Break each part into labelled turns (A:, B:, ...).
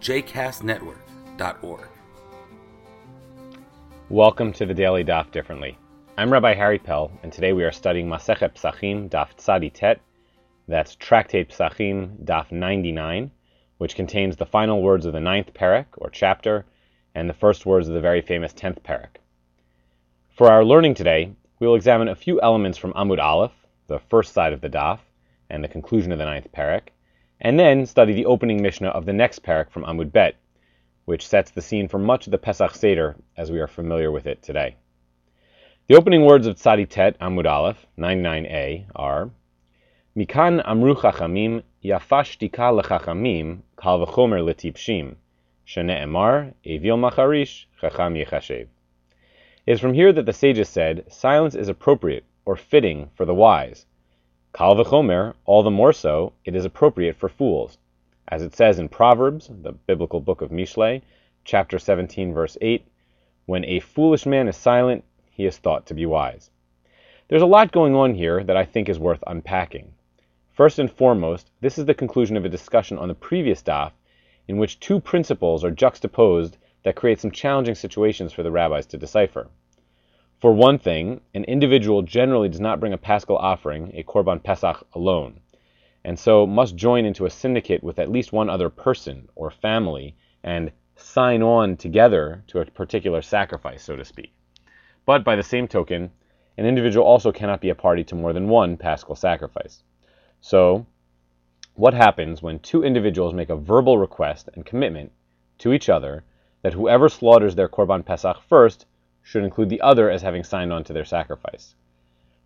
A: jcastnetwork.org.
B: Welcome to the Daily Daf Differently. I'm Rabbi Harry Pell, and today we are studying Masechet Psachim Daf Tzadi Tet. That's Tractate Psachim Daf 99, which contains the final words of the ninth parak, or chapter, and the first words of the very famous tenth parak. For our learning today, we will examine a few elements from Amud Aleph, the first side of the Daf, and the conclusion of the ninth parak, and then study the opening Mishnah of the next parak from Amud Bet, which sets the scene for much of the Pesach Seder as we are familiar with it today. The opening words of Tzadi Tet Amud Aleph 99a are Mikan amru chachamim yafash tika lechachamim kal v'chomer letipshim shene'emar evil macharish chacham yechashev. It is from here that the sages said silence is appropriate or fitting for the wise, Kal v'chomer, all the more so, it is appropriate for fools. As it says in Proverbs, the biblical book of Mishlei, chapter 17, verse 8, when a foolish man is silent, he is thought to be wise. There's a lot going on here that I think is worth unpacking. First and foremost, this is the conclusion of a discussion on the previous daf in which two principles are juxtaposed that create some challenging situations for the rabbis to decipher. For one thing, an individual generally does not bring a paschal offering, a korban pesach, alone, and so must join into a syndicate with at least one other person or family and sign on together to a particular sacrifice, so to speak. But by the same token, an individual also cannot be a party to more than one paschal sacrifice. So, what happens when two individuals make a verbal request and commitment to each other that whoever slaughters their korban pesach first should include the other as having signed on to their sacrifice.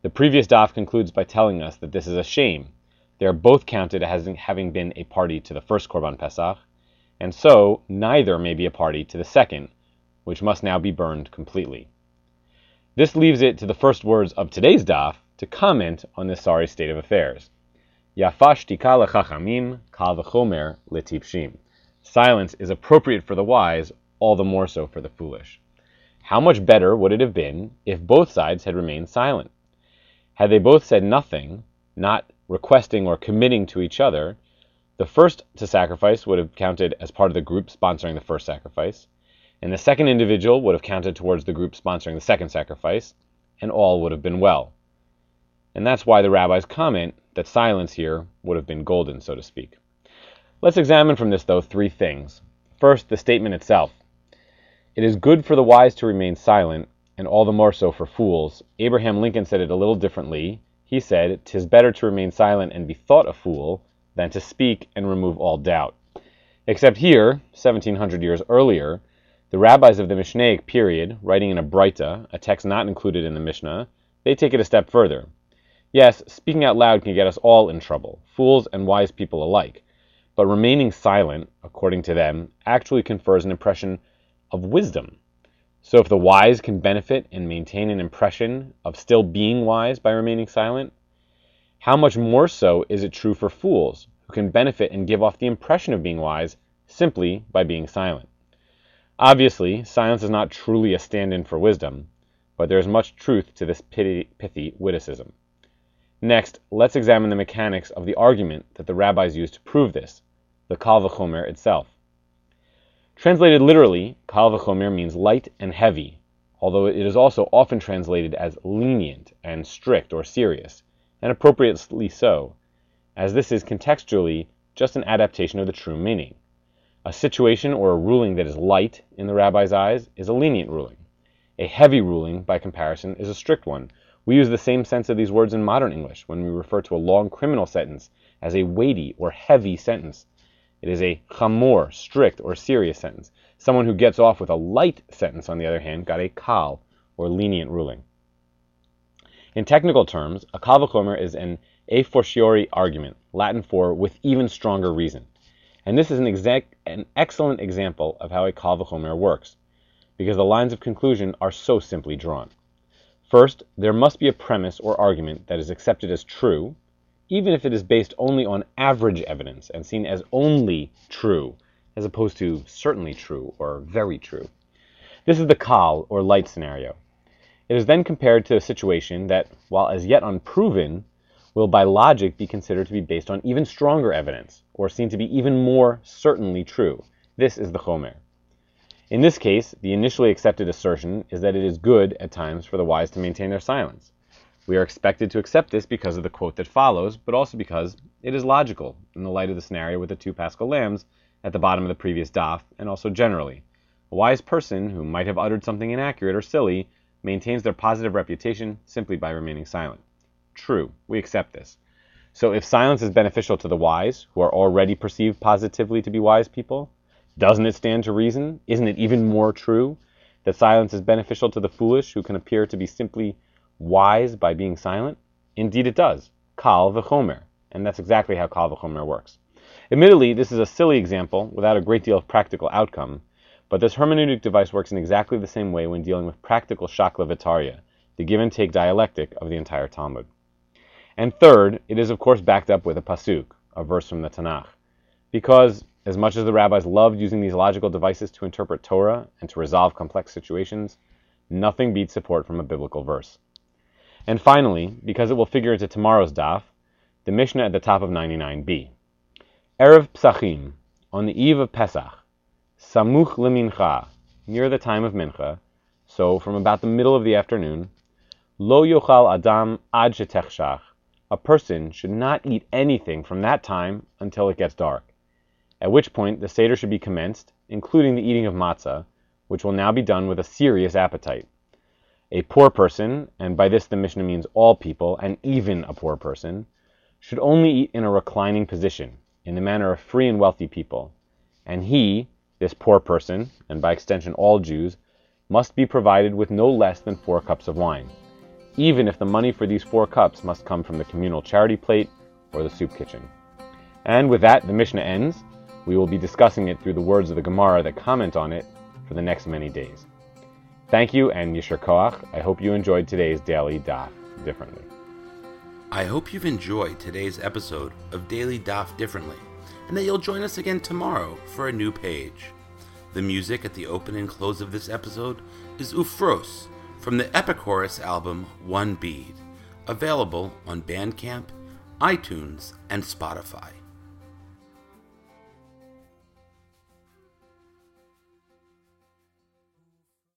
B: The previous daf concludes by telling us that this is a shame. They are both counted as having been a party to the first Korban Pesach, and so neither may be a party to the second, which must now be burned completely. This leaves it to the first words of today's daf to comment on this sorry state of affairs. Yafash tika lechachamim kal v'chomer letipshim. Silence is appropriate for the wise, all the more so for the foolish. How much better would it have been if both sides had remained silent? Had they both said nothing, not requesting or committing to each other, the first to sacrifice would have counted as part of the group sponsoring the first sacrifice, and the second individual would have counted towards the group sponsoring the second sacrifice, and all would have been well. And that's why the rabbis comment that silence here would have been golden, so to speak. Let's examine from this, though, three things. First, the statement itself. It is good for the wise to remain silent, and all the more so for fools. Abraham Lincoln said it a little differently. He said, "'Tis better to remain silent and be thought a fool than to speak and remove all doubt." Except here, 1700 years earlier, the rabbis of the Mishnaic period, writing in a Breita, a text not included in the Mishnah, they take it a step further. Yes, speaking out loud can get us all in trouble, fools and wise people alike. But remaining silent, according to them, actually confers an impression of wisdom. So if the wise can benefit and maintain an impression of still being wise by remaining silent, how much more so is it true for fools who can benefit and give off the impression of being wise simply by being silent? Obviously, silence is not truly a stand in for wisdom, but there is much truth to this pithy, witticism. Next, let's examine the mechanics of the argument that the rabbis used to prove this, the Kal V'chomer itself. Translated literally, kal v'chomer means light and heavy, although it is also often translated as lenient and strict or serious, and appropriately so, as this is contextually just an adaptation of the true meaning. A situation or a ruling that is light in the rabbi's eyes is a lenient ruling. A heavy ruling, by comparison, is a strict one. We use the same sense of these words in modern English when we refer to a long criminal sentence as a weighty or heavy sentence. It is a chamor, strict or serious sentence. Someone who gets off with a light sentence, on the other hand, got a kal, or lenient ruling. In technical terms, a kal v'chomer is an a fortiori argument, Latin for with even stronger reason. And this is an, exact, an excellent example of how a Kal V'chomer works, because the lines of conclusion are so simply drawn. First, there must be a premise or argument that is accepted as true, even if it is based only on average evidence and seen as only true, as opposed to certainly true or very true. This is the Kal, or light scenario. It is then compared to a situation that, while as yet unproven, will by logic be considered to be based on even stronger evidence, or seen to be even more certainly true. This is the Chomer. In this case, the initially accepted assertion is that it is good at times for the wise to maintain their silence. We are expected to accept this because of the quote that follows, but also because it is logical in the light of the scenario with the two paschal lambs at the bottom of the previous daf, and also generally. A wise person who might have uttered something inaccurate or silly maintains their positive reputation simply by remaining silent. True, we accept this. So if silence is beneficial to the wise, who are already perceived positively to be wise people, doesn't it stand to reason? Isn't it even more true that silence is beneficial to the foolish who can appear to be simply wise by being silent? Indeed it does. Kal v'chomer. And that's exactly how Kal v'chomer works. Admittedly, this is a silly example without a great deal of practical outcome, but this hermeneutic device works in exactly the same way when dealing with practical shakla v'tarya, the give and take dialectic of the entire Talmud. And third, it is of course backed up with a pasuk, a verse from the Tanakh, because as much as the rabbis loved using these logical devices to interpret Torah and to resolve complex situations, nothing beats support from a biblical verse. And finally, because it will figure into tomorrow's daf, the Mishnah at the top of 99b. Erev Psachim, on the eve of Pesach, Samuch lemincha, near the time of Mincha, so from about the middle of the afternoon, Lo yochal adam ad shetechshach, a person should not eat anything from that time until it gets dark at which point the Seder should be commenced, including the eating of matzah, which will now be done with a serious appetite. A poor person, and by this the Mishnah means all people, and even a poor person, should only eat in a reclining position, in the manner of free and wealthy people. And he, this poor person, and by extension all Jews, must be provided with no less than four cups of wine, even if the money for these four cups must come from the communal charity plate or the soup kitchen. And with that, the Mishnah ends. We will be discussing it through the words of the Gemara that comment on it for the next many days. Thank you and Yishar Koach. I hope you enjoyed today's Daily Daf differently.
A: I hope you've enjoyed today's episode of Daily Daf Differently, and that you'll join us again tomorrow for a new page. The music at the open and close of this episode is Ufros from the Epichorus album One Bead, available on Bandcamp, iTunes, and Spotify.